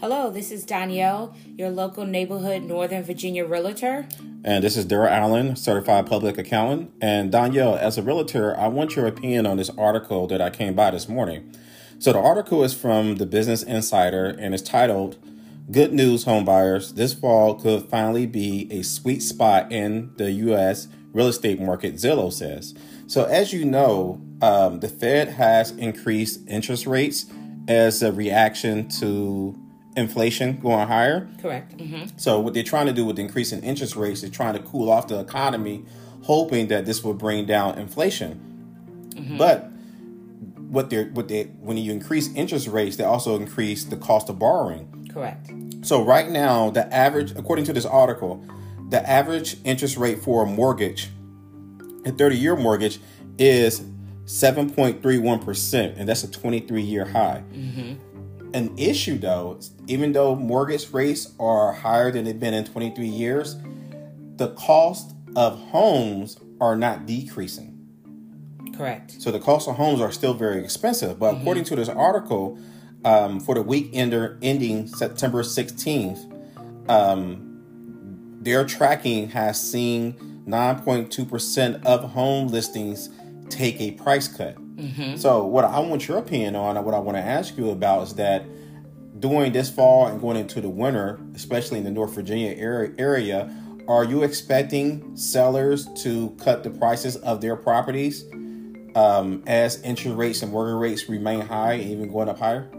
Hello, this is Danielle, your local neighborhood Northern Virginia realtor. And this is Daryl Allen, certified public accountant. And Danielle, as a realtor, I want your opinion on this article that I came by this morning. So the article is from the Business Insider and it's titled Good News Homebuyers. This fall could finally be a sweet spot in the U.S. real estate market, Zillow says. So, as you know, um, the Fed has increased interest rates as a reaction to inflation going higher. Correct. Mm-hmm. So what they're trying to do with increasing interest rates is trying to cool off the economy, hoping that this will bring down inflation. Mm-hmm. But what they're what they when you increase interest rates, they also increase the cost of borrowing. Correct. So right now, the average, according to this article, the average interest rate for a mortgage, a 30-year mortgage, is 7.31%, and that's a 23 year high. Mm-hmm an issue though, even though mortgage rates are higher than they've been in 23 years, the cost of homes are not decreasing. Correct. So the cost of homes are still very expensive. But mm-hmm. according to this article, um, for the week ender, ending September 16th, um, their tracking has seen 9.2% of home listings take a price cut. Mm-hmm. So, what I want your opinion on, what I want to ask you about is that during this fall and going into the winter, especially in the North Virginia area, are you expecting sellers to cut the prices of their properties um, as interest rates and mortgage rates remain high and even going up higher?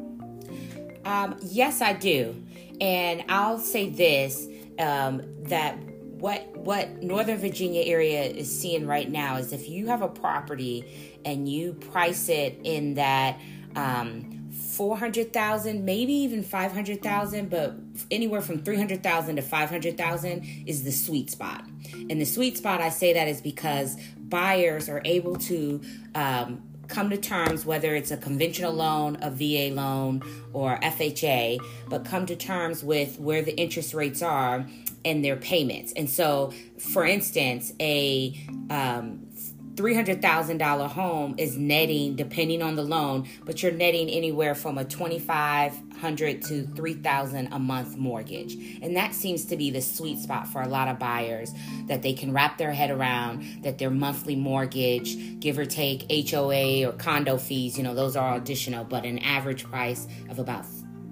Um, yes, I do. And I'll say this um, that what what Northern Virginia area is seeing right now is if you have a property and you price it in that um, 400,000, maybe even 500,000, but anywhere from 300,000 to 500,000 is the sweet spot. And the sweet spot, I say that is because buyers are able to um, come to terms, whether it's a conventional loan, a VA loan, or FHA, but come to terms with where the interest rates are and their payments. And so, for instance, a um, $300,000 home is netting depending on the loan, but you're netting anywhere from a 2500 to 3000 a month mortgage. And that seems to be the sweet spot for a lot of buyers that they can wrap their head around that their monthly mortgage, give or take HOA or condo fees, you know, those are additional, but an average price of about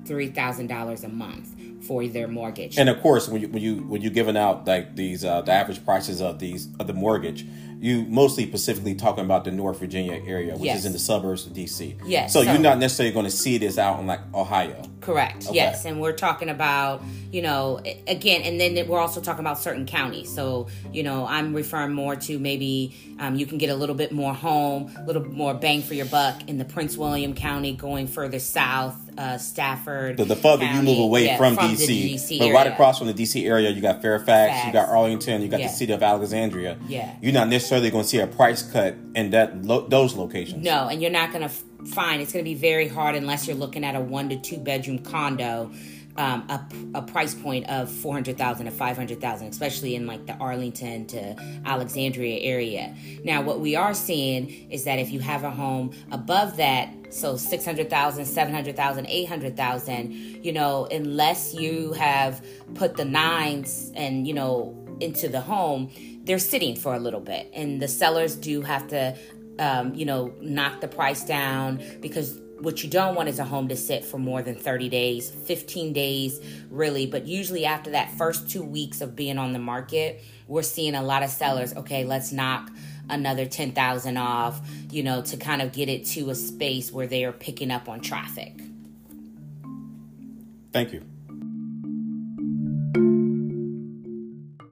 $3,000 a month for their mortgage. And of course, when you when you when you giving out like these uh, the average prices of these of the mortgage, you mostly specifically talking about the North Virginia area, which yes. is in the suburbs of DC. Yes. So, so you're not necessarily going to see this out in like Ohio. Correct. Okay. Yes, and we're talking about you know again, and then we're also talking about certain counties. So you know, I'm referring more to maybe um, you can get a little bit more home, a little more bang for your buck in the Prince William County, going further south, uh, Stafford. The, the further County, you move away yeah, from, from DC, DC but right across from the DC area, you got Fairfax, you got Arlington, you got yeah. the city of Alexandria. Yeah, you're not necessarily going to see a price cut in that lo- those locations. No, and you're not going to find it's going to be very hard unless you're looking at a one to two bedroom condo um, a, a price point of 400,000 to 500,000, especially in like the Arlington to Alexandria area. Now, what we are seeing is that if you have a home above that, so 600,000, 700,000, 800,000, you know, unless you have put the nines and, you know, into the home, they're sitting for a little bit. And the sellers do have to, um, you know, knock the price down because what you don't want is a home to sit for more than 30 days, 15 days, really. But usually, after that first two weeks of being on the market, we're seeing a lot of sellers, okay, let's knock another 10,000 off, you know, to kind of get it to a space where they are picking up on traffic. Thank you.